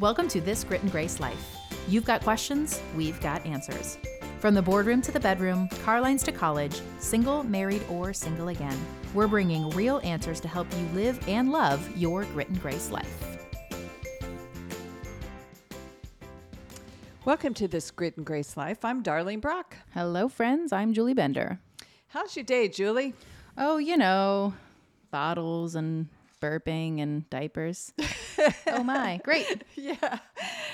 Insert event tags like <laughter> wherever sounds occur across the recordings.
Welcome to This Grit and Grace Life. You've got questions, we've got answers. From the boardroom to the bedroom, car lines to college, single, married, or single again, we're bringing real answers to help you live and love your grit and grace life. Welcome to this Grit and Grace Life. I'm Darlene Brock. Hello, friends. I'm Julie Bender. How's your day, Julie? Oh, you know, bottles and burping and diapers. <laughs> oh, my. Great. Yeah.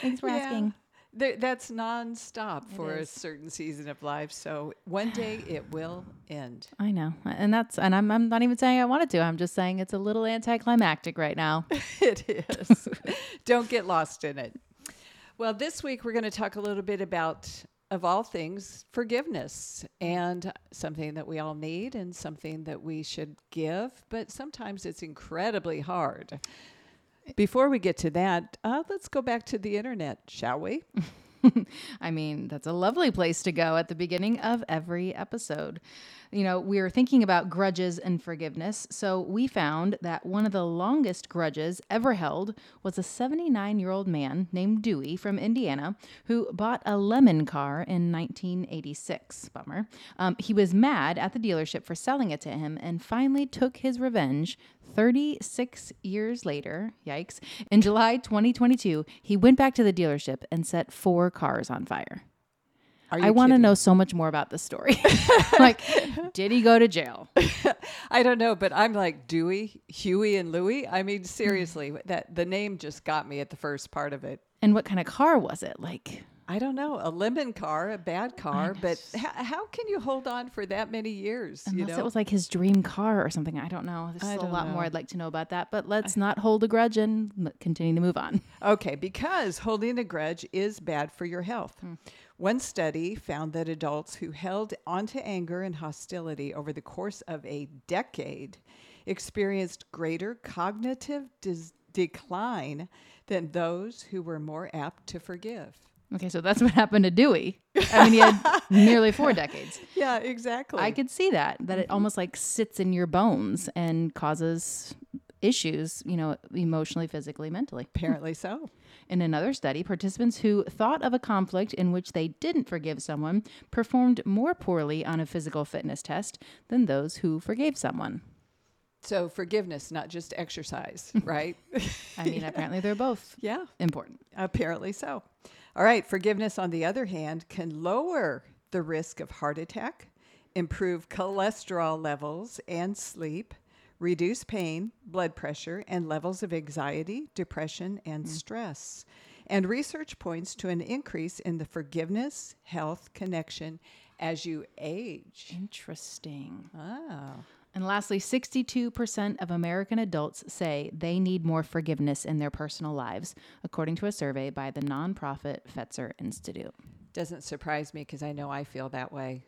Thanks for Yeah. asking. Th- That's nonstop It for a certain season of life. So one day <sighs> it will end. I know. And that's, and I'm, I'm not even saying I wanted to. I'm just saying it's a little anticlimactic right now. <laughs> it is. <laughs> Don't get lost in it. Well, this week we're going to talk a little bit about, of all things, forgiveness and something that we all need and something that we should give, but sometimes it's incredibly hard. Before we get to that, uh, let's go back to the internet, shall we? <laughs> I mean, that's a lovely place to go at the beginning of every episode. You know, we were thinking about grudges and forgiveness. So we found that one of the longest grudges ever held was a 79 year old man named Dewey from Indiana who bought a lemon car in 1986. Bummer. Um, he was mad at the dealership for selling it to him and finally took his revenge 36 years later, yikes, in July 2022, he went back to the dealership and set four cars on fire. I want to know so much more about this story. <laughs> like, did he go to jail? <laughs> I don't know, but I'm like Dewey, Huey, and Louie. I mean, seriously, that the name just got me at the first part of it. And what kind of car was it? Like, I don't know, a lemon car, a bad car, but how, how can you hold on for that many years? unless you know, it was like his dream car or something. I don't know. There's a lot more. I'd like to know about that, but let's not hold a grudge and continue to move on. okay, because holding a grudge is bad for your health. Hmm. One study found that adults who held onto anger and hostility over the course of a decade experienced greater cognitive dis- decline than those who were more apt to forgive. Okay, so that's what happened to Dewey. I mean, he had <laughs> nearly four decades. Yeah, exactly. I could see that, that it mm-hmm. almost like sits in your bones and causes issues, you know, emotionally, physically, mentally. Apparently so. In another study, participants who thought of a conflict in which they didn't forgive someone performed more poorly on a physical fitness test than those who forgave someone. So forgiveness, not just exercise, <laughs> right? I mean, <laughs> apparently they're both yeah, important. apparently so. All right, forgiveness, on the other hand, can lower the risk of heart attack, improve cholesterol levels and sleep, reduce pain, blood pressure, and levels of anxiety, depression, and mm. stress. And research points to an increase in the forgiveness health connection as you age. Interesting. Oh. And lastly, 62% of American adults say they need more forgiveness in their personal lives, according to a survey by the nonprofit Fetzer Institute. doesn't surprise me because I know I feel that way.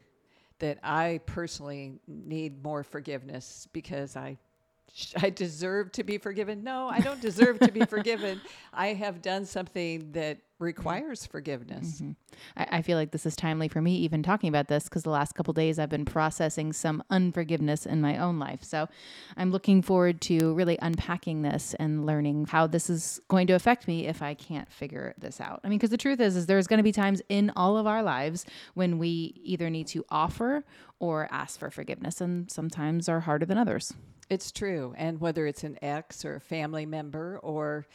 That I personally need more forgiveness because I I deserve to be forgiven. No, I don't deserve to be <laughs> forgiven. I have done something that mm-hmm. requires forgiveness. Mm-hmm. I, I feel like this is timely for me even talking about this because the last couple days I've been processing some unforgiveness in my own life. So I'm looking forward to really unpacking this and learning how this is going to affect me if I can't figure this out. I mean, because the truth is, is there's going to be times in all of our lives when we either need to offer or ask for forgiveness, and sometimes are harder than others. It's true. And whether it's an ex or a family member or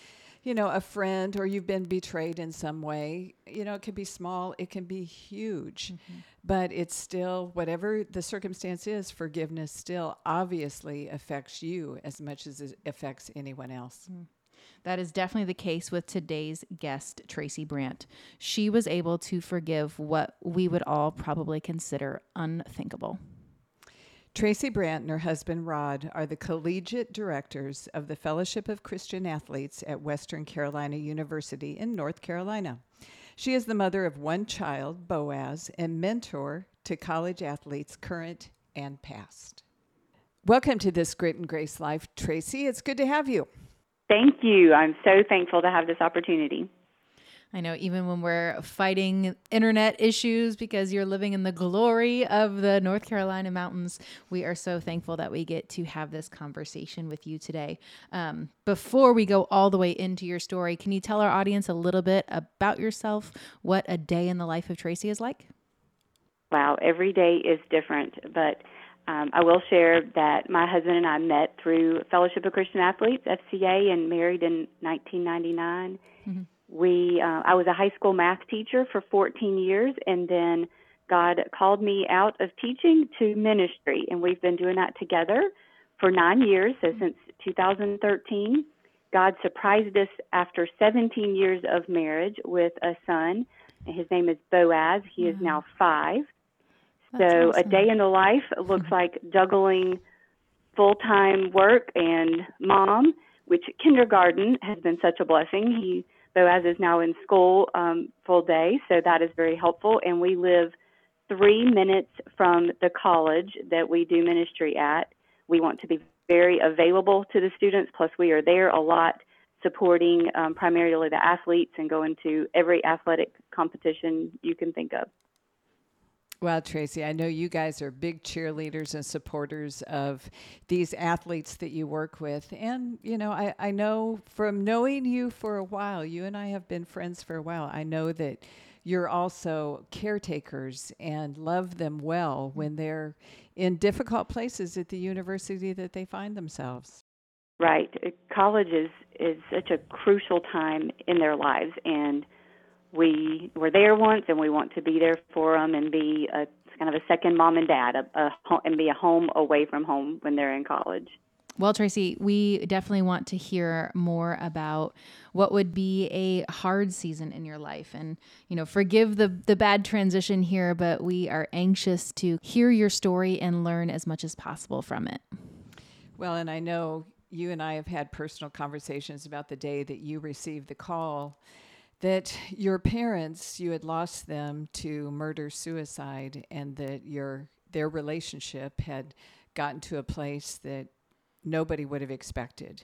you know, a friend or you've been betrayed in some way, you know, it can be small, it can be huge. Mm-hmm. But it's still whatever the circumstance is, forgiveness still obviously affects you as much as it affects anyone else. Mm. That is definitely the case with today's guest, Tracy Brandt. She was able to forgive what we would all probably consider unthinkable. Tracy Brandt and her husband Rod are the collegiate directors of the Fellowship of Christian Athletes at Western Carolina University in North Carolina. She is the mother of one child, Boaz, and mentor to college athletes current and past. Welcome to this Grit and Grace Life, Tracy. It's good to have you. Thank you. I'm so thankful to have this opportunity. I know even when we're fighting internet issues because you're living in the glory of the North Carolina mountains, we are so thankful that we get to have this conversation with you today. Um, before we go all the way into your story, can you tell our audience a little bit about yourself, what a day in the life of Tracy is like? Wow, every day is different, but um, I will share that my husband and I met through Fellowship of Christian Athletes (FCA) and married in 1999. Mm-hmm. We uh, I was a high school math teacher for 14 years, and then God called me out of teaching to ministry, and we've been doing that together for nine years. So since 2013, God surprised us after 17 years of marriage with a son. His name is Boaz. He is now five so awesome. a day in the life looks <laughs> like juggling full time work and mom, which kindergarten has been such a blessing. He Boaz is now in school um, full day, so that is very helpful. And we live three minutes from the college that we do ministry at. We want to be very available to the students, plus, we are there a lot supporting um, primarily the athletes and going to every athletic competition you can think of. Well, Tracy, I know you guys are big cheerleaders and supporters of these athletes that you work with. And, you know, I, I know from knowing you for a while, you and I have been friends for a while, I know that you're also caretakers and love them well when they're in difficult places at the university that they find themselves. Right. College is, is such a crucial time in their lives. And we were there once and we want to be there for them and be a kind of a second mom and dad a, a, and be a home away from home when they're in college well, Tracy, we definitely want to hear more about what would be a hard season in your life. And, you know, forgive the, the bad transition here, but we are anxious to hear your story and learn as much as possible from it. Well, and I know you and I have had personal conversations about the day that you received the call that your parents you had lost them to murder suicide and that your their relationship had gotten to a place that nobody would have expected.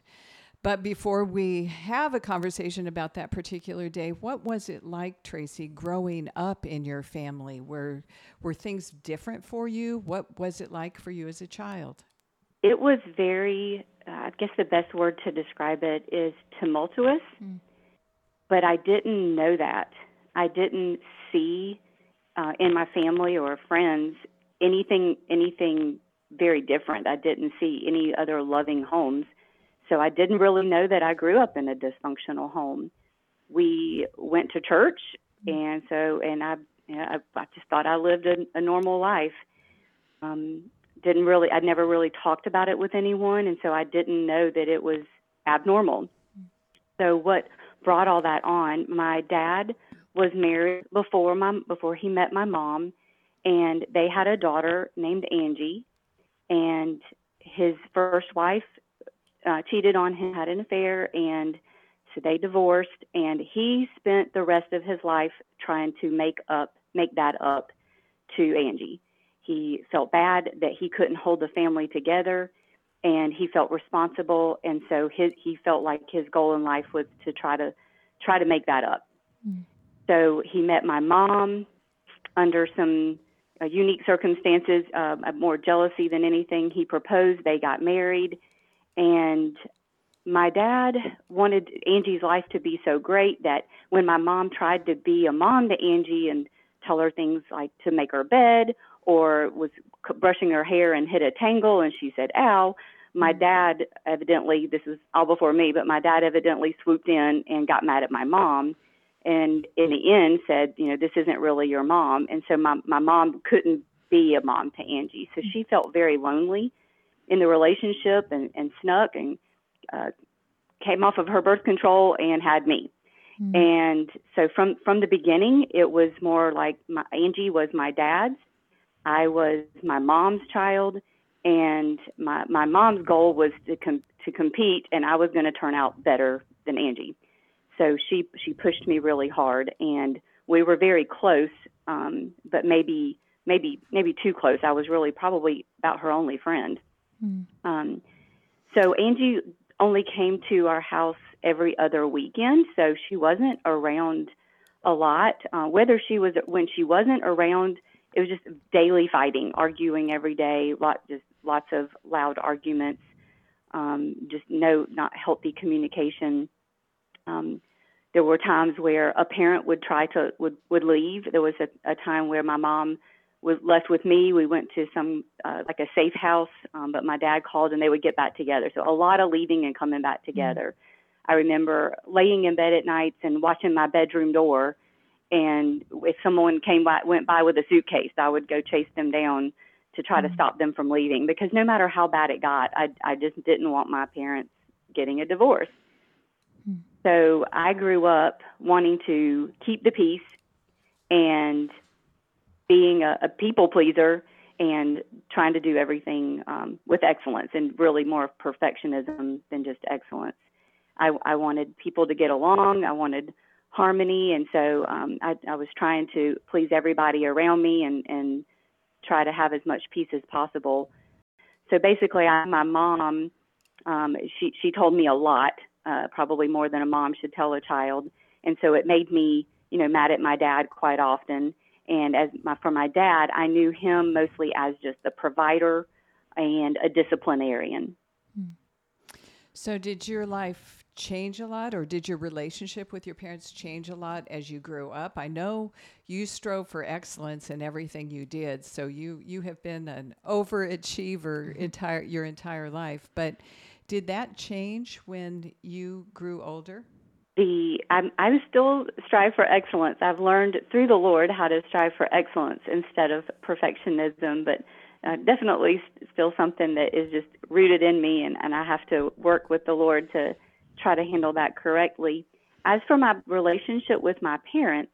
But before we have a conversation about that particular day what was it like tracy growing up in your family? Were were things different for you? What was it like for you as a child? It was very uh, i guess the best word to describe it is tumultuous. Mm but I didn't know that. I didn't see uh, in my family or friends anything anything very different. I didn't see any other loving homes, so I didn't really know that I grew up in a dysfunctional home. We went to church, and so and I you know, I, I just thought I lived a, a normal life. Um, didn't really I never really talked about it with anyone, and so I didn't know that it was abnormal. So what brought all that on. My dad was married before my before he met my mom, and they had a daughter named Angie, and his first wife uh, cheated on him, had an affair, and so they divorced. And he spent the rest of his life trying to make up make that up to Angie. He felt bad that he couldn't hold the family together and he felt responsible and so his, he felt like his goal in life was to try to try to make that up mm. so he met my mom under some uh, unique circumstances uh, more jealousy than anything he proposed they got married and my dad wanted angie's life to be so great that when my mom tried to be a mom to angie and tell her things like to make her bed or was brushing her hair and hit a tangle and she said ow my mm-hmm. dad evidently this is all before me but my dad evidently swooped in and got mad at my mom and in the end said you know this isn't really your mom and so my my mom couldn't be a mom to angie so she felt very lonely in the relationship and and snuck and uh came off of her birth control and had me mm-hmm. and so from from the beginning it was more like my angie was my dad's i was my mom's child and my my mom's goal was to com- to compete, and I was going to turn out better than Angie. So she she pushed me really hard, and we were very close, um, but maybe maybe maybe too close. I was really probably about her only friend. Mm. Um, so Angie only came to our house every other weekend, so she wasn't around a lot. Uh, whether she was when she wasn't around, it was just daily fighting, arguing every day, lot just lots of loud arguments, um, just no not healthy communication. Um, there were times where a parent would try to would would leave. There was a, a time where my mom was left with me. We went to some uh, like a safe house, um, but my dad called and they would get back together. So a lot of leaving and coming back together. Mm-hmm. I remember laying in bed at nights and watching my bedroom door, and if someone came by, went by with a suitcase, I would go chase them down to try mm-hmm. to stop them from leaving because no matter how bad it got, I I just didn't want my parents getting a divorce. Mm-hmm. So I grew up wanting to keep the peace and being a, a people pleaser and trying to do everything um, with excellence and really more perfectionism than just excellence. I, I wanted people to get along. I wanted harmony, and so um, I, I was trying to please everybody around me and, and try to have as much peace as possible. So basically, I, my mom, um, she she told me a lot, uh, probably more than a mom should tell a child, and so it made me, you know, mad at my dad quite often. And as my, for my dad, I knew him mostly as just a provider and a disciplinarian. Hmm. So, did your life change a lot, or did your relationship with your parents change a lot as you grew up? I know you strove for excellence in everything you did, so you you have been an overachiever mm-hmm. entire your entire life. But did that change when you grew older? the I'm I'm still strive for excellence. I've learned through the Lord how to strive for excellence instead of perfectionism, but uh, definitely still something that is just rooted in me, and, and I have to work with the Lord to try to handle that correctly. As for my relationship with my parents,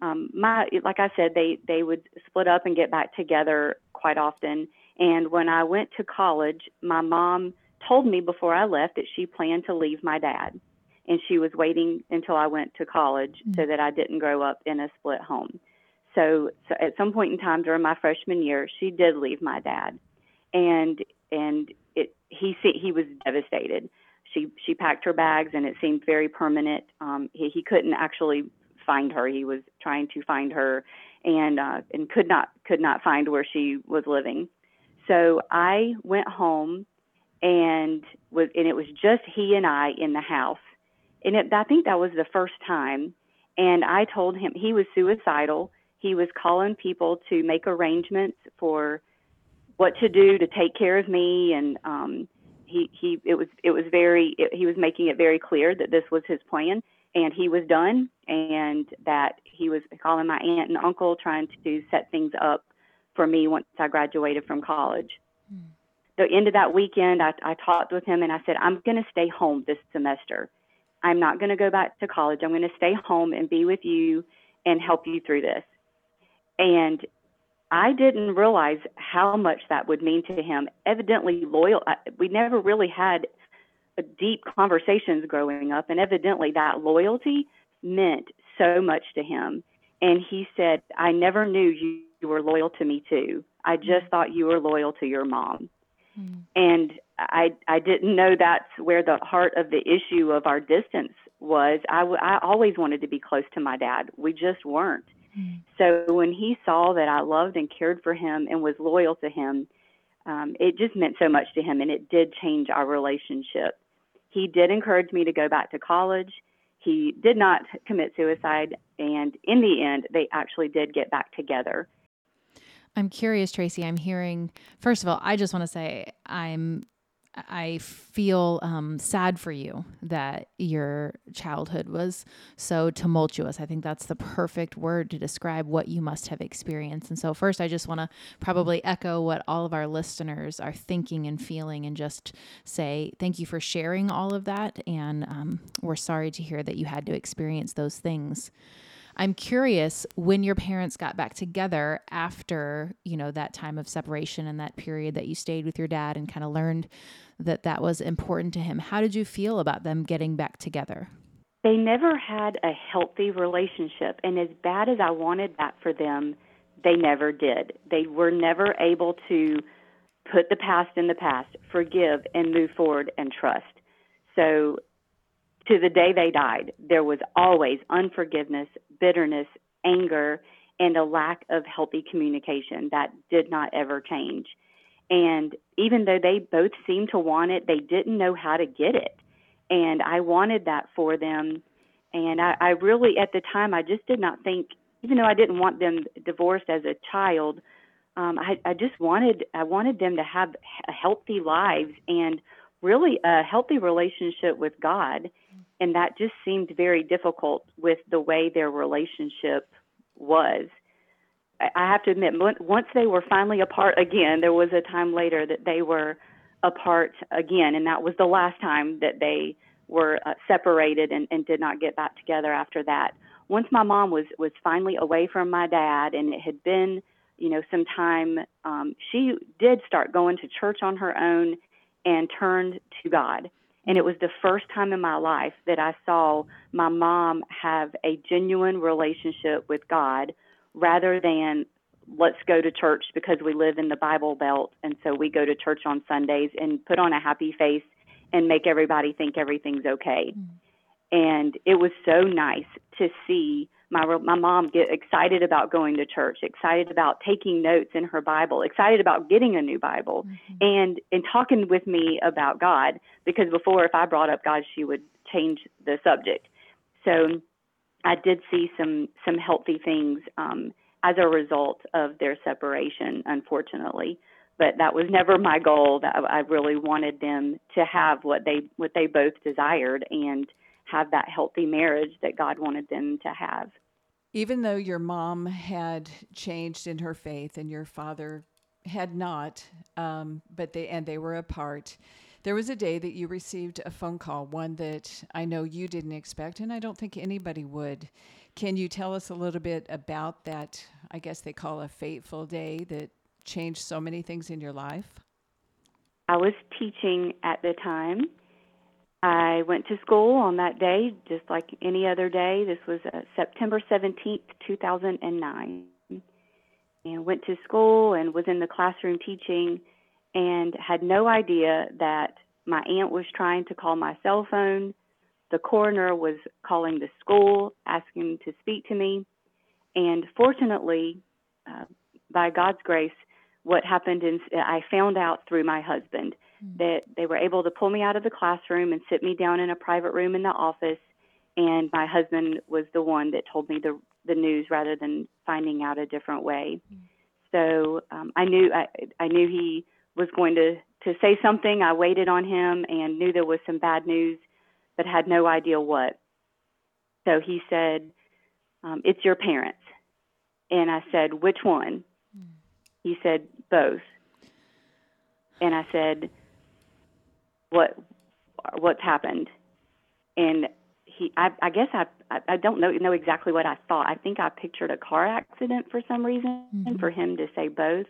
um, my like I said, they they would split up and get back together quite often. And when I went to college, my mom told me before I left that she planned to leave my dad and she was waiting until I went to college mm-hmm. so that I didn't grow up in a split home. So, so at some point in time during my freshman year, she did leave my dad, and and it he he was devastated. She she packed her bags, and it seemed very permanent. Um, he he couldn't actually find her. He was trying to find her, and uh, and could not could not find where she was living. So I went home, and was and it was just he and I in the house and it, I think that was the first time. And I told him he was suicidal. He was calling people to make arrangements for what to do to take care of me, and um, he he it was it was very it, he was making it very clear that this was his plan, and he was done, and that he was calling my aunt and uncle trying to set things up for me once I graduated from college. Hmm. The end of that weekend, I, I talked with him and I said, I'm going to stay home this semester I'm not going to go back to college. I'm going to stay home and be with you and help you through this. And I didn't realize how much that would mean to him. Evidently, loyal. We never really had deep conversations growing up, and evidently, that loyalty meant so much to him. And he said, I never knew you, you were loyal to me too. I just thought you were loyal to your mom. Mm. And I I didn't know that's where the heart of the issue of our distance was. I, w- I always wanted to be close to my dad. We just weren't. Mm. So when he saw that I loved and cared for him and was loyal to him, um, it just meant so much to him, and it did change our relationship. He did encourage me to go back to college. He did not commit suicide, and in the end, they actually did get back together. I'm curious, Tracy. I'm hearing, first of all, I just want to say I'm I feel um, sad for you that your childhood was so tumultuous. I think that's the perfect word to describe what you must have experienced. And so, first, I just want to probably echo what all of our listeners are thinking and feeling and just say thank you for sharing all of that. And um, we're sorry to hear that you had to experience those things. I'm curious when your parents got back together after, you know, that time of separation and that period that you stayed with your dad and kind of learned that that was important to him. How did you feel about them getting back together? They never had a healthy relationship. And as bad as I wanted that for them, they never did. They were never able to put the past in the past, forgive, and move forward and trust. So to the day they died, there was always unforgiveness, bitterness, anger, and a lack of healthy communication that did not ever change. And even though they both seemed to want it, they didn't know how to get it. And I wanted that for them. And I, I really, at the time, I just did not think, even though I didn't want them divorced as a child, um, I, I just wanted I wanted them to have healthy lives and really a healthy relationship with God, and that just seemed very difficult with the way their relationship was. I have to admit, once they were finally apart again, there was a time later that they were apart again, and that was the last time that they were uh, separated and, and did not get back together after that. Once my mom was was finally away from my dad, and it had been, you know, some time, um, she did start going to church on her own and turned to God. And it was the first time in my life that I saw my mom have a genuine relationship with God rather than let's go to church because we live in the Bible Belt. And so we go to church on Sundays and put on a happy face and make everybody think everything's okay. Mm. And it was so nice to see my my mom get excited about going to church, excited about taking notes in her Bible, excited about getting a new Bible, mm-hmm. and and talking with me about God. Because before, if I brought up God, she would change the subject. So I did see some some healthy things um, as a result of their separation, unfortunately. But that was never my goal. That I really wanted them to have what they what they both desired and have that healthy marriage that God wanted them to have. Even though your mom had changed in her faith and your father had not, um, but they and they were apart. There was a day that you received a phone call, one that I know you didn't expect, and I don't think anybody would. Can you tell us a little bit about that? I guess they call a fateful day that changed so many things in your life. I was teaching at the time, I went to school on that day, just like any other day. This was uh, September 17th, 2009. And went to school and was in the classroom teaching and had no idea that my aunt was trying to call my cell phone. The coroner was calling the school asking to speak to me. And fortunately, uh, by God's grace, what happened is I found out through my husband mm. that they were able to pull me out of the classroom and sit me down in a private room in the office. And my husband was the one that told me the the news rather than finding out a different way. Mm. So um, I knew I, I knew he was going to to say something. I waited on him and knew there was some bad news, but had no idea what. So he said, um, "It's your parents," and I said, "Which one?" Mm. He said, "Both." And I said, what what's happened and he I, I guess I, I don't know know exactly what I thought. I think I pictured a car accident for some reason mm-hmm. for him to say both.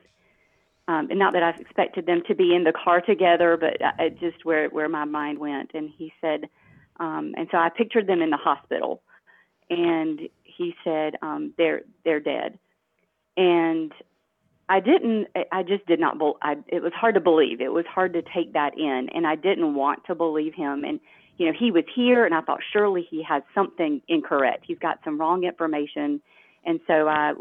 Um, and not that I expected them to be in the car together, but I, just where where my mind went. And he said, um, and so I pictured them in the hospital, and he said um, they're they're dead. And I didn't. I just did not. I, it was hard to believe. It was hard to take that in, and I didn't want to believe him. And you know, he was here, and I thought surely he has something incorrect. He's got some wrong information, and so I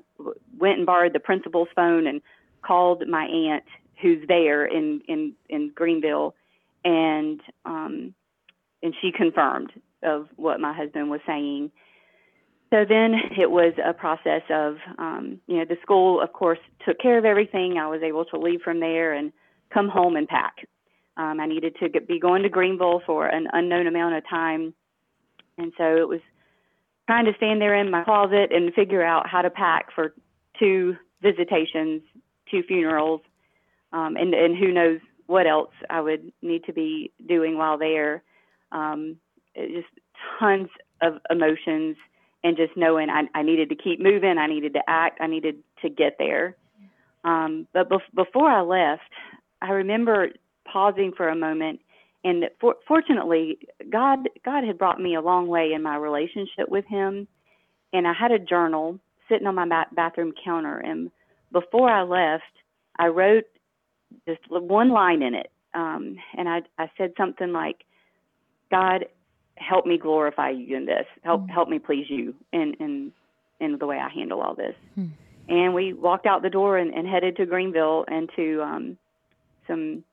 went and borrowed the principal's phone and called my aunt, who's there in in in Greenville, and um, and she confirmed of what my husband was saying so then it was a process of, um, you know, the school, of course, took care of everything. I was able to leave from there and come home and pack. Um, I needed to get, be going to Greenville for an unknown amount of time. And so it was trying to stand there in my closet and figure out how to pack for two visitations, two funerals, um, and, and who knows what else I would need to be doing while there. Um, just tons of emotions and just knowing I, I needed to keep moving, I needed to act, I needed to get there. Um, but bef- before I left, I remember pausing for a moment, and for- fortunately, God God had brought me a long way in my relationship with Him, and I had a journal sitting on my ba- bathroom counter, and before I left, I wrote just one line in it, um, and I I said something like, God help me glorify you in this. Help help me please you in in in the way I handle all this. And we walked out the door and, and headed to Greenville and to um, some,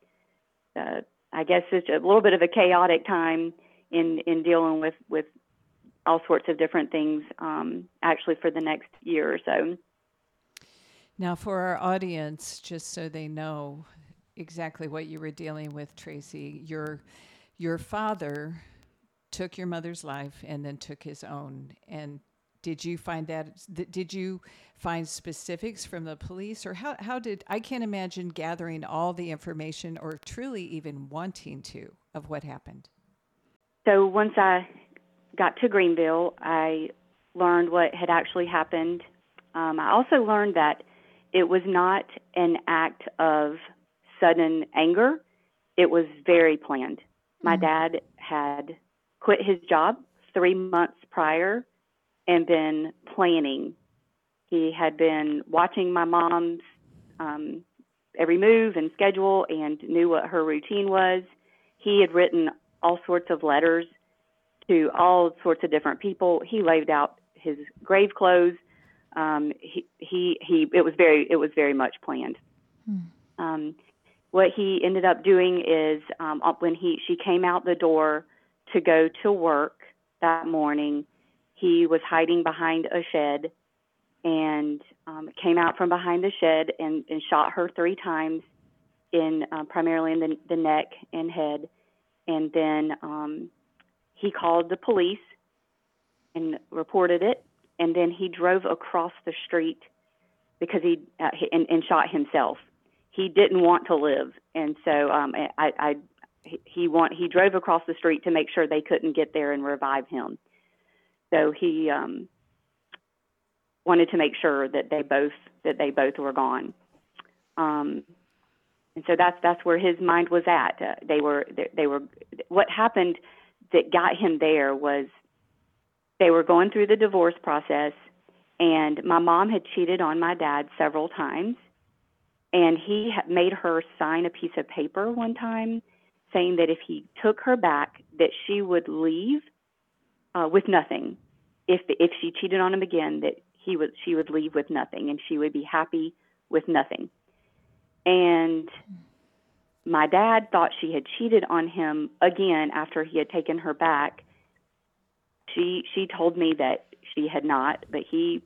uh, I guess it's a little bit of a chaotic time in in dealing with with all sorts of different things. Um, actually, for the next year or so. Now, for our audience, just so they know exactly what you were dealing with, Tracy, your your father took your mother's life and then took his own. And did you find that? Did you find specifics from the police, or how how did I can't imagine gathering all the information or truly even wanting to of what happened. So once I got to Greenville, I learned what had actually happened. Um, I also learned that it was not an act of sudden anger. It was very planned. My mm-hmm. dad had quit his job three months prior and been planning. He had been watching my mom's um, every move and schedule and knew what her routine was. He had written all sorts of letters to all sorts of different people. He laid out his grave clothes um, he, he he it was very it was very much planned. Hmm. Um, what he ended up doing is um, when he she came out the door to go to work that morning, he was hiding behind a shed and um, came out from behind the shed and, and shot her three times in uh, primarily in the, the neck and head, and then um, he called the police and reported it. And then he drove across the street because he uh, and, and shot himself. He didn't want to live, and so um, I, I he want he drove across the street to make sure they couldn't get there and revive him. So he um, wanted to make sure that they both that they both were gone. Um, and so that's that's where his mind was at. Uh, they were they, they were what happened that got him there was they were going through the divorce process, and my mom had cheated on my dad several times. And he made her sign a piece of paper one time saying that if he took her back, that she would leave uh, with nothing. If if she cheated on him again, that he would she would leave with nothing, and she would be happy with nothing. And my dad thought she had cheated on him again after he had taken her back, she she told me that she had not, but he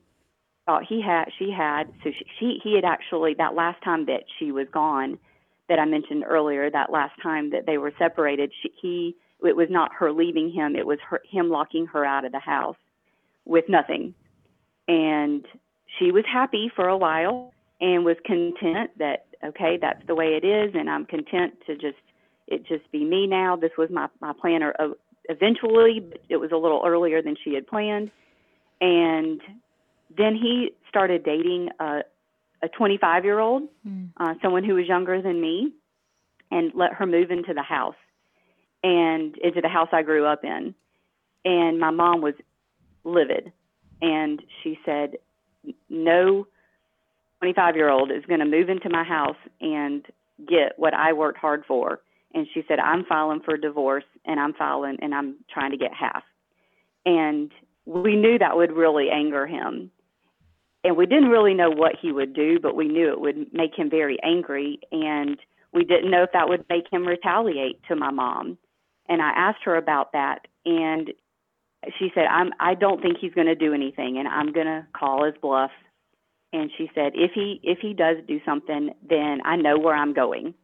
thought he had. She had. So she, she he had actually that last time that she was gone, that I mentioned earlier. That last time that they were separated, she, he it was not her leaving him. It was her, him locking her out of the house with nothing, and she was happy for a while and was content that okay that's the way it is and i'm content to just it just be me now this was my my plan er, or eventually. It was a little earlier than she had planned. And then he started dating a, a 25 year old, mm. uh, someone who was younger than me, and let her move into the house and into the house I grew up in. And my mom was livid. And she said, No 25 year old is going to move into my house and get what I worked hard for and she said, I'm filing for divorce and I'm filing and I'm trying to get half. And we knew that would really anger him. And we didn't really know what he would do, but we knew it would make him very angry. And we didn't know if that would make him retaliate to my mom. And I asked her about that. And she said, I'm, I don't think he's going to do anything and I'm going to call his bluff. And she said, if he, if he does do something, then I know where I'm going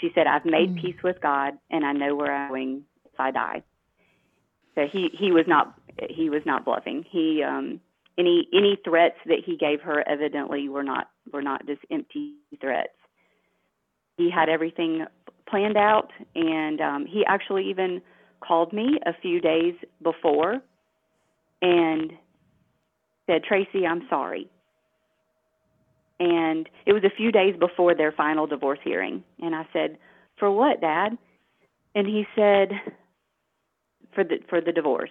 she said, I've made mm. peace with God and I know where I'm going if I die. So he, he was not he was not bluffing. He um any any threats that he gave her evidently were not were not just empty threats. He had everything planned out and um he actually even called me a few days before and said, Tracy, I'm sorry and it was a few days before their final divorce hearing. And I said, "For what, Dad?" And he said, "For the for the divorce."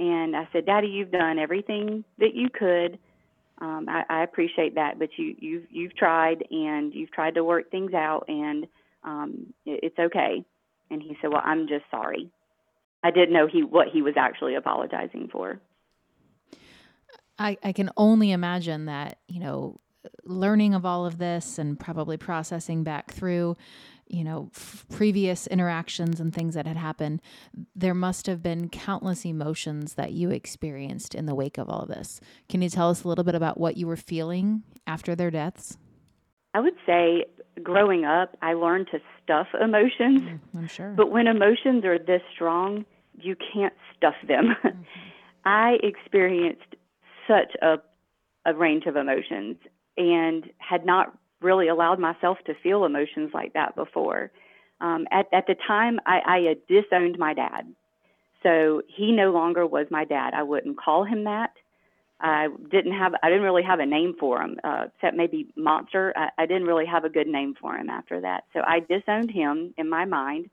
And I said, "Daddy, you've done everything that you could. Um, I, I appreciate that, but you you've you've tried and you've tried to work things out, and um, it, it's okay." And he said, "Well, I'm just sorry." I didn't know he what he was actually apologizing for. I, I can only imagine that, you know, learning of all of this and probably processing back through, you know, f- previous interactions and things that had happened, there must have been countless emotions that you experienced in the wake of all of this. Can you tell us a little bit about what you were feeling after their deaths? I would say growing up, I learned to stuff emotions. Mm, I'm sure. But when emotions are this strong, you can't stuff them. <laughs> Mm-hmm. I experienced such a, a range of emotions and had not really allowed myself to feel emotions like that before. Um, at, at the time, I, I had disowned my dad. So he no longer was my dad. I wouldn't call him that. I didn't have I didn't really have a name for him uh, except maybe monster. I, I didn't really have a good name for him after that. So I disowned him in my mind,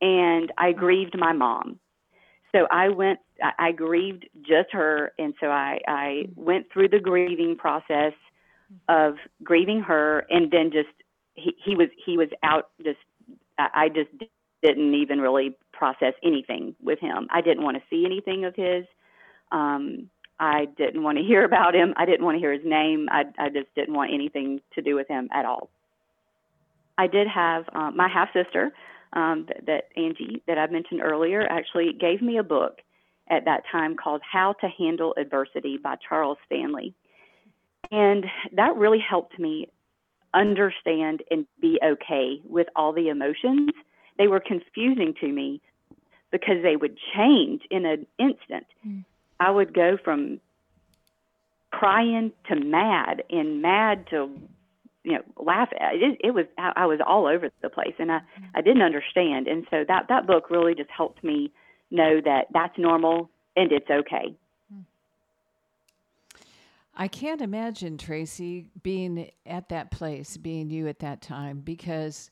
and I grieved my mom. So I went I, I grieved just her, and so I I went through the grieving process of grieving her, and then just he he was he was out just I, just didn't even really process anything with him. I didn't want to see anything of his. Um, I didn't want to hear <laughs> about him. I didn't want to hear his name. I, I just didn't want anything to do with him at all. I did have um, my half sister, um, that, that Angie that I mentioned earlier, actually gave me a book at that time called How to Handle Adversity by Charles Stanley. And that really helped me understand and be okay with all the emotions. They were confusing to me because they would change in an instant. Mm. I would go from crying to mad and mad to you know laugh it, it was I was all over the place and I I didn't understand and so that that book really just helped me know that that's normal and it's okay. I can't imagine Tracy being at that place, being you at that time because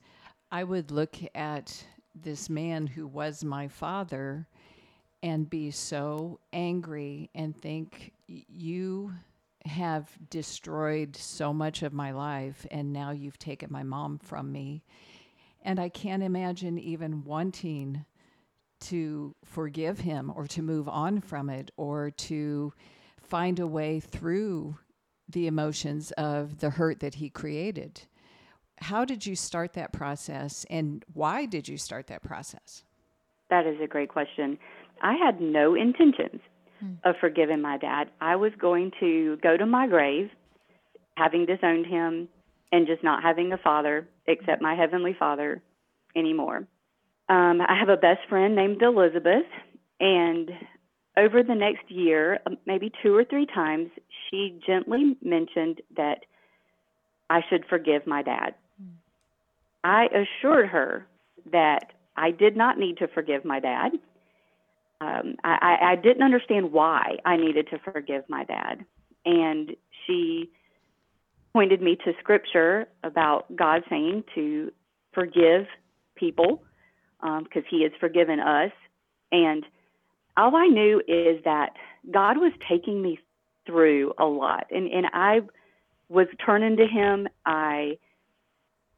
I would look at this man who was my father and be so angry and think you have destroyed so much of my life and now you've taken my mom from me. And i can't imagine even wanting to forgive him or to move on from it or to find a way through the emotions of the hurt that he created how did you start that process and why did you start that process that is a great question I had no intentions hmm. of forgiving my dad. I was going to go to my grave, having disowned him and just not having a father except my heavenly father anymore. Um, I have a best friend named Elizabeth, and over the next year, um, maybe two or three times, she gently mentioned that I should forgive my dad. Hmm. I assured her that I did not need to forgive my dad um, I, I didn't understand why I needed to forgive my dad. And she pointed me to scripture about God saying to forgive people because um, He has forgiven us. And all I knew is that God was taking me through a lot. And, and I was turning to Him. I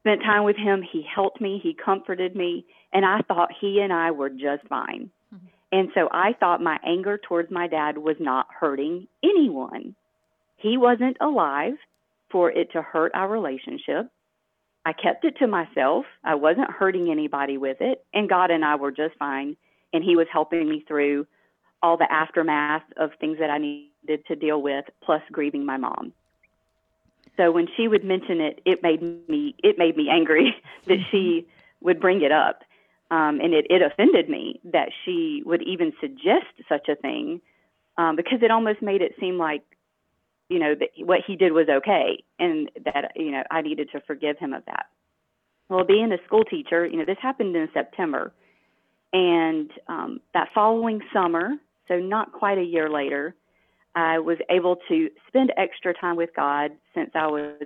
spent time with Him. He helped me, He comforted me. And I thought He and I were just fine. Mm-hmm. And so I thought my anger towards my dad was not hurting anyone. He wasn't alive for it to hurt our relationship. I kept it to myself. I wasn't hurting anybody with it. And God and I were just fine. And He was helping me through all the aftermath of things that I needed to deal with, plus grieving my mom. So when she would mention it, it made me it made me angry <laughs> that she would bring it up. Um, and it, it offended me that she would even suggest such a thing um, because it almost made it seem like, you know, that what he did was okay and that, you know, I needed to forgive him of that. Well, being a school teacher, you know, this happened in September. And um, that following summer, so not quite a year later, I was able to spend extra time with God since I was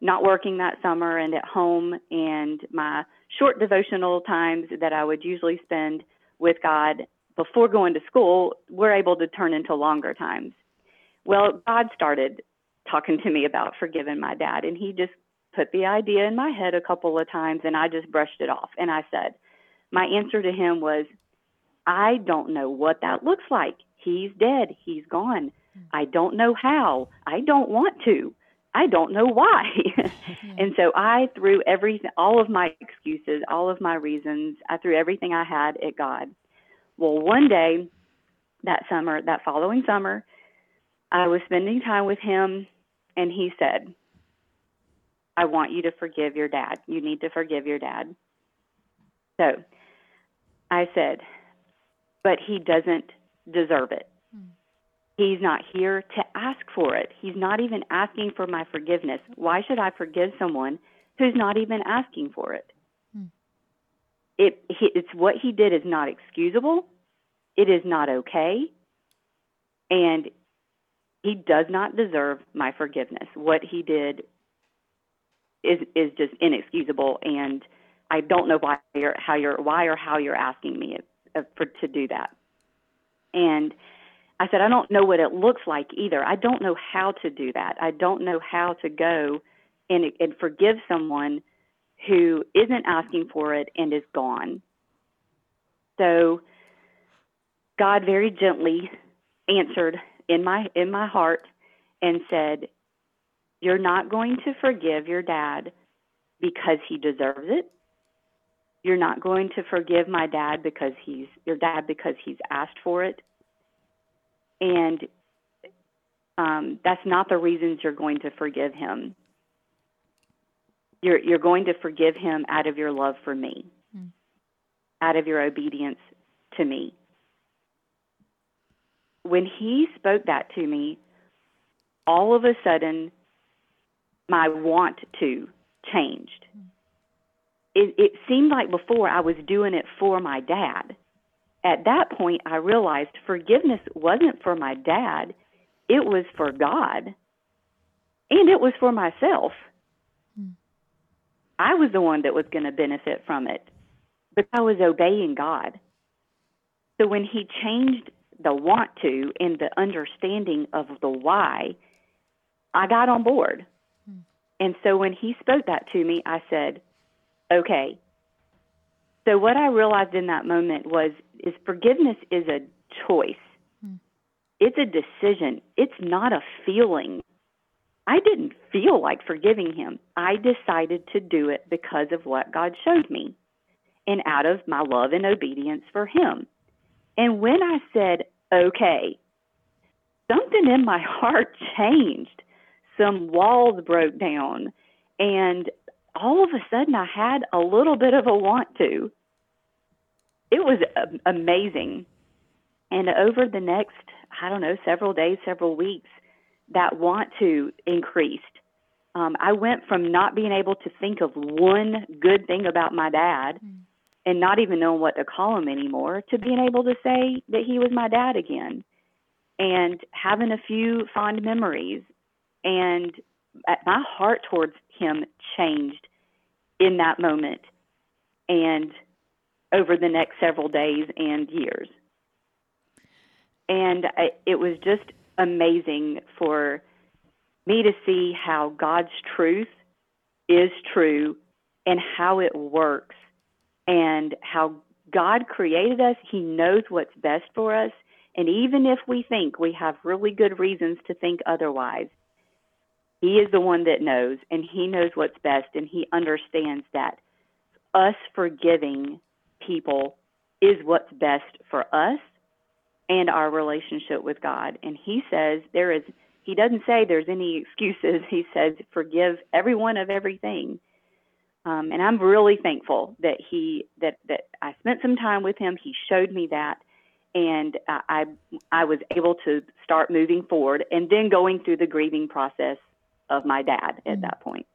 not working that summer and at home, and my short devotional times that I would usually spend with God before going to school were able to turn into longer times. Well, God started talking to me about forgiving my dad, and he just put the idea in my head a couple of times, and I just brushed it off. And I said, my answer to him was, I don't know what that looks like. He's dead. He's gone. I don't know how. I don't want to. I don't know why. <laughs> and so I threw everything, all of my excuses, all of my reasons, I threw everything I had at God. Well, one day that summer, that following summer, I was spending time with him, and he said, I want you to forgive your dad. You need to forgive your dad. So I said, but he doesn't deserve it. He's not here to ask for it. He's not even asking for my forgiveness. Why should I forgive someone who's not even asking for it? It it's what he did is not excusable. It is not okay. And he does not deserve my forgiveness. What he did is is just inexcusable and I don't know why you're how you're why or how you're asking me for to do that. And I said, I don't know what it looks like either. I don't know how to do that. I don't know how to go and, and forgive someone who isn't asking for it and is gone. So God very gently answered in my in my heart and said, "You're not going to forgive your dad because he deserves it. You're not going to forgive my dad because he's your dad because he's asked for it and um, that's not the reasons you're going to forgive him. You're you're going to forgive him out of your love for me, mm. out of your obedience to me. When he spoke that to me, all of a sudden, my want to changed. Mm. It, it seemed like before I was doing it for my dad at that point, I realized forgiveness wasn't for my dad, it was for God, and it was for myself. Hmm. I was the one that was going to benefit from it, but I was obeying God. So when He changed the want to and the understanding of the why, I got on board. Hmm. And so when He spoke that to me, I said, okay. So what I realized in that moment was is forgiveness is a choice. Hmm. It's a decision. It's not a feeling. I didn't feel like forgiving him. I decided to do it because of what God showed me and out of my love and obedience for him. And when I said, okay, something in my <laughs> heart changed. Some walls broke down. And all of a sudden, I had a little bit of a want to it was amazing. And over the next, I don't know, several days, several weeks, that want to increased. Um, I went from not being able to think of one good thing about my dad mm. and not even knowing what to call him anymore to being able to say that he was my dad again and having a few fond memories. And my heart towards him changed in that moment. And over the next several days and years. And I, it was just amazing for me to see how God's truth is true and how it works and how God created us. He knows what's best for us. And even if we think we have really good reasons to think otherwise, He is the one that knows, and He knows what's best, and He understands that us forgiving people is what's best for us and our relationship with God. And he says there is he doesn't say there's any excuses. He says forgive everyone of everything. Um, and I'm really thankful that he that that I spent some time with him. He showed me that, and I I was able to start moving forward, and then going through the grieving process of my dad at mm-hmm. that point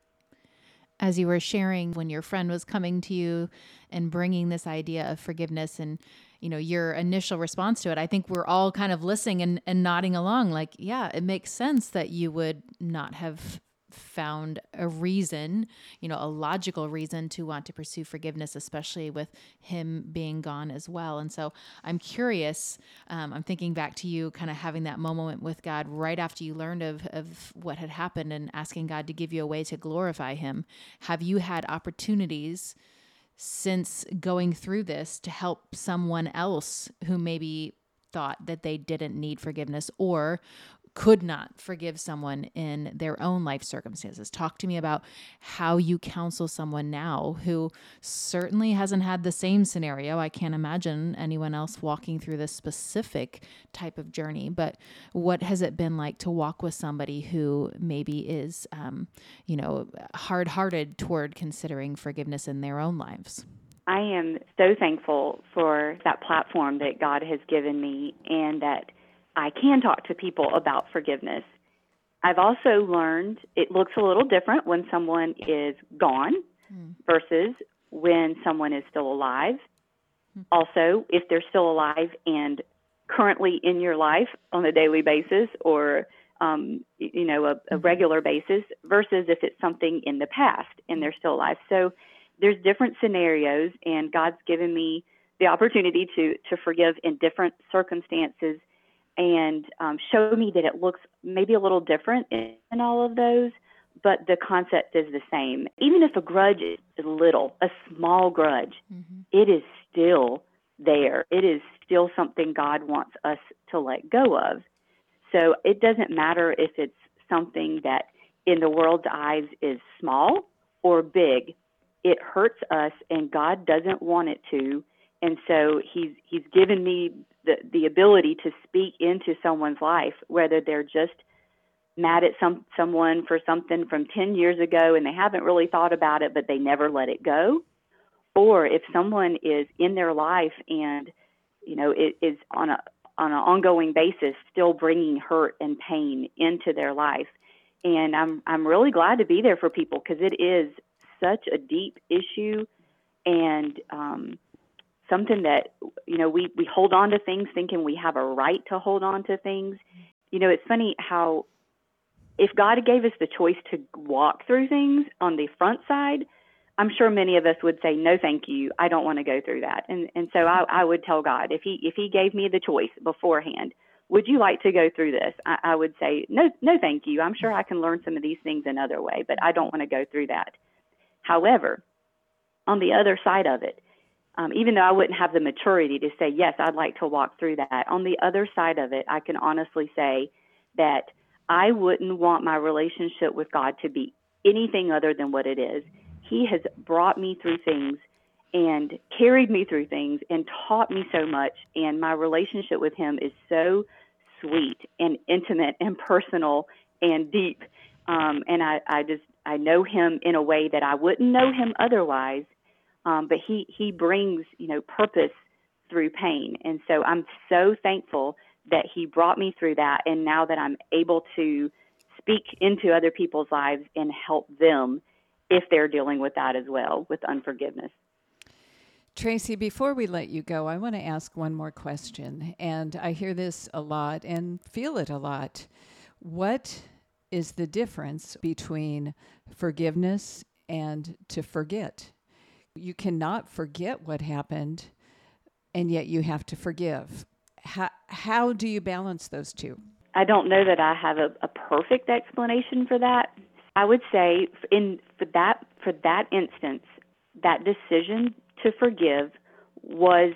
as you were sharing when your friend was coming to you and bringing this idea of forgiveness and you know your initial response to it i think we're all kind of listening and, and nodding along like yeah it makes sense that you would not have found a reason, you know, a logical reason to want to pursue forgiveness, especially with him being gone as well. And so I'm curious, um, I'm thinking back to you kind of having that moment with God right after you learned of, of what had happened and asking God to give you a way to glorify him. Have you had opportunities? since going through this to help someone else who maybe thought that they didn't need forgiveness or could not forgive someone in their own life circumstances. Talk to me about how you counsel someone now who certainly hasn't had the same scenario. I can't imagine anyone else walking through this specific type of journey, but what has it been like to walk with somebody who maybe is, um, you know, hard hearted toward considering forgiveness in their own lives? I am so thankful for that platform that God has given me and that I can talk to people about forgiveness. I've also learned it looks a little different when someone is gone mm. versus when someone is still alive. Mm. Also, if they're still alive and currently in your life on a daily basis or um, you know a, a mm-hmm. regular basis versus if it's something in the past and they're still alive. So there's different scenarios, and God's given me the opportunity to to forgive in different circumstances and um, show me that it looks maybe a little different in, in all of those, but the concept is the same. Even if a grudge is little, a small grudge, mm-hmm. it is still there. It is still something God wants us to let go of. So it doesn't matter if it's something that in the world's eyes is small or big. It hurts us and God doesn't want it to. And so he's he's given me the the ability to speak into someone's life, whether they're just mad at some someone for something from 10 years ago and they haven't really thought about it but they never let it go. Or if someone is in their life and you know it is on a on an ongoing basis still bringing hurt and pain into their life. And i'm i'm really glad to be there for people because it is such a deep issue. And um something that you know we we hold on to things thinking we have a right to hold on to things. You know it's funny how if god gave us the choice to walk through things on the front side i'm sure many of us would say no thank you. I don't want to go through that. And and so i i would tell god if he if he gave me the choice beforehand would you like to go through this? I, I would say no no thank you. I'm sure i can learn some of these things another way but i don't want to go through that. However on the other side of it um, even though I wouldn't have the maturity to say, yes, I'd like to walk through that. On the other side of it, I can honestly say that I wouldn't want my relationship with God to be anything other than what it is. He has brought me through things and carried me through things and taught me so much. And my relationship with Him is so sweet and intimate and personal and deep. Um, and I, I just, I know Him in a way that I wouldn't know Him otherwise um, but he he brings you know purpose through pain, and so I'm so thankful that he brought me through that, and now that I'm able to speak into other people's lives and help them if they're dealing with that as well with unforgiveness. Tracy, before we let you go, I want to ask one more question. And I hear this a lot and feel it a lot. What is the difference between forgiveness and to forget? You cannot forget what happened and yet you have to forgive. How, how do you balance those two? I don't know that I have a, a perfect explanation for that. I would say in for that for that instance, that decision to forgive was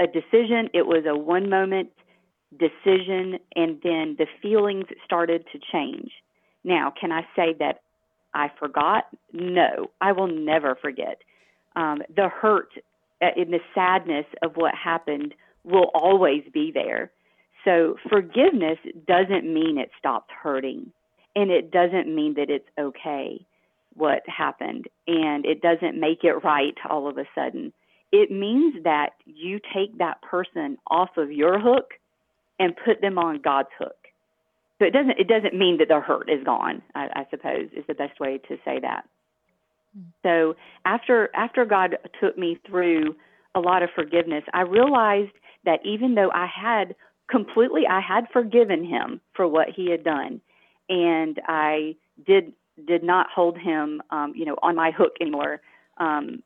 a decision. It was a one moment decision, and then the feelings started to change. Now, can I say that I forgot? No, I will never forget um, the hurt and uh, the sadness of what happened will always be there. So forgiveness doesn't mean it stopped hurting, and it doesn't mean that it's okay what happened, and it doesn't make it right all of a sudden. It means that you take that person off of your hook and put them on God's hook. So it doesn't it doesn't mean that the hurt is gone. I, I suppose is the best way to say that. So after after God took me through a lot of forgiveness, I realized that even though I had completely I had forgiven him for what he had done, and I did did not hold him, um, you know, on my hook anymore. Um,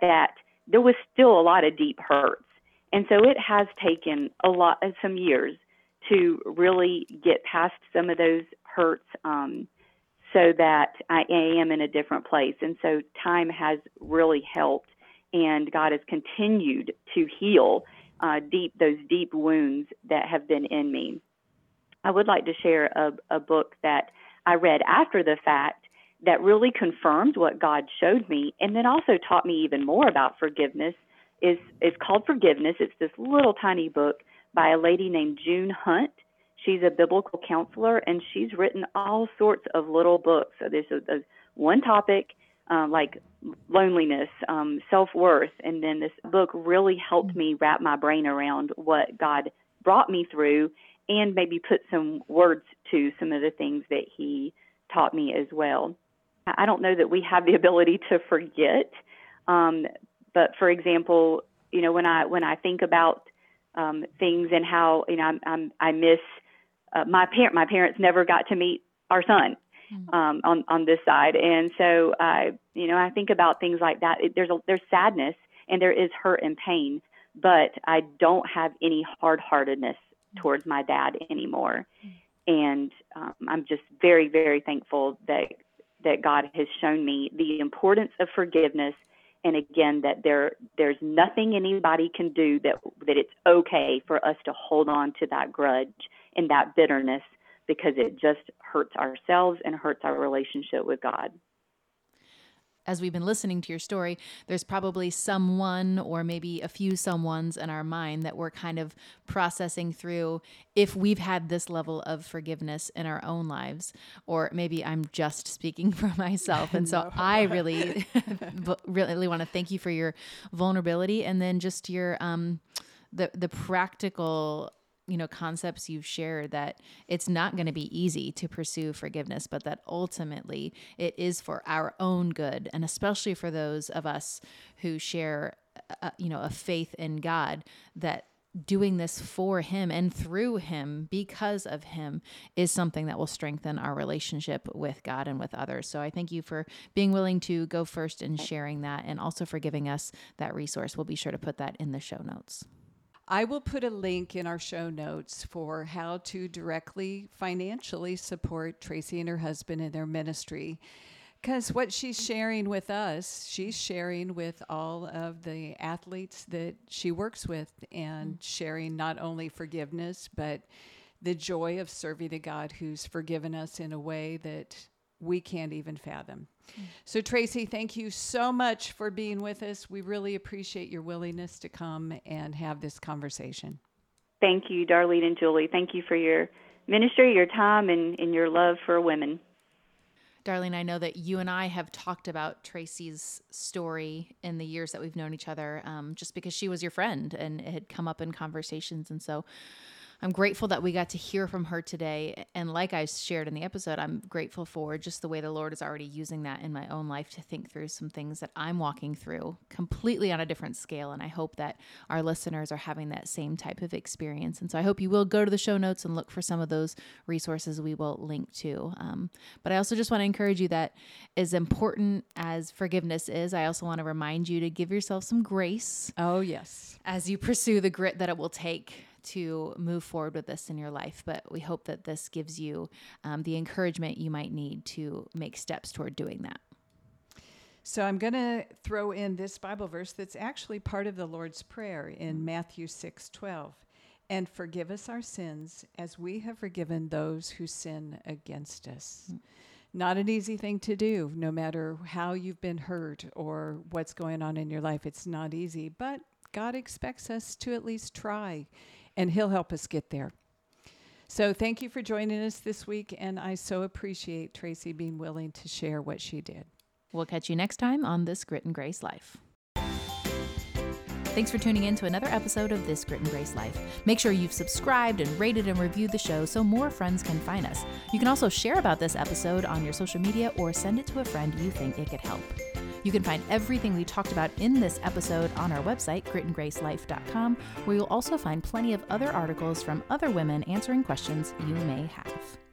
that there was still a lot of deep hurts, and so it has taken a lot, of some years to really get past some of those hurts. Um, so that I am in a different place. And so time has really helped and God has continued to heal uh, deep those deep wounds that have been in me. I would like to share a, a book that I read after the fact that really confirmed what God showed me, and then also taught me even more about forgiveness. is is called Forgiveness. It's this little tiny book by a lady named June Hunt. She's a biblical counselor, and she's written all sorts of little books. So there's a, a one topic uh, like loneliness, um, self worth, and then this book really helped me wrap my brain around what God brought me through, and maybe put some words to some of the things that He taught me as well. I don't know that we have the ability to forget, um, but for example, you know when I when I think about um, things and how you know I'm, I'm I miss uh, my parent. My parents never got to meet our son hmm. um, on on this side, and so I you know I think about things like that. It, there's a, there's sadness and there is hurt and pain, but I don't have any hard heartedness hmm. towards my dad anymore, hmm. and um, I'm just very very thankful that that God has shown me the importance of forgiveness and again that there there's nothing anybody can do that that it's okay for us to hold on to that grudge and that bitterness because it just hurts ourselves and hurts our relationship with God as we've been listening to your story, there's probably someone or maybe a few someones in our mind that we're kind of processing through if we've had this level of forgiveness in our own lives. Or maybe I'm just speaking <laughs> for myself. And so <laughs> no. I really, <laughs> really want to thank you for your vulnerability and then just your, um, the, the practical you know concepts you've shared that it's not going to be easy to pursue forgiveness but that ultimately it is for our own good and especially for those of us who share a, you know a faith in God that doing this for him and through him because of him is something that will strengthen our relationship with God and with others. So I thank you for being willing to go first and sharing that and also for giving us that resource. We'll be sure to put that in the show notes. I will put a link in our show notes for how to directly financially support Tracy and her husband in their ministry. Because what she's sharing with us, she's sharing with all of the athletes that she works with and mm. sharing not only forgiveness, but the joy of serving a God who's forgiven us in a way that we can't even fathom. So, Tracy, thank you so much for being with us. We really appreciate your willingness to come and have this conversation. Thank you, Darlene and Julie. Thank you for your ministry, your time, and, and your love for women. Darlene, I know that you and I have talked about Tracy's story in the years that we've known each other, um, just because she was your friend and it had come up in conversations. And so I'm grateful that we got to hear from her today. And like I shared in the episode, I'm grateful for just the way the Lord is already using that in my own life to think through some things that I'm walking through completely on a different scale. And I hope that our listeners are having that same type of experience. And so I hope you will go to the show notes and look for some of those resources we will link to. Um, but I also just want to encourage you that as important as forgiveness is, I also want to remind you to give yourself some grace. Oh, yes. As you pursue the grit that it will take to move forward with this in your life. But we hope that this gives you um, the encouragement you might need to make steps toward doing that. So I'm going to throw in this Bible verse that's actually part of the Lord's Prayer in Matthew 6 12. And forgive us our sins as we have forgiven those who sin against us. Mm. Not an easy thing to do, no matter how you've been hurt or what's going on in your life. It's not easy, but God expects us to at least try and He'll help us get there. So thank you for joining us this week, and I so appreciate Tracy being willing to share what she did. We'll catch you next time on This Grit and Grace Life. Thanks for tuning in to another episode of This Grit and Grace Life. Make sure you've subscribed and rated and reviewed the show so more friends can find us. You can also share about this episode on your social media or send it to a friend you think it could help. You can find everything we talked about in this episode on our website, gritandgracelife.com, where you'll also find plenty of other articles from other women answering questions you may have.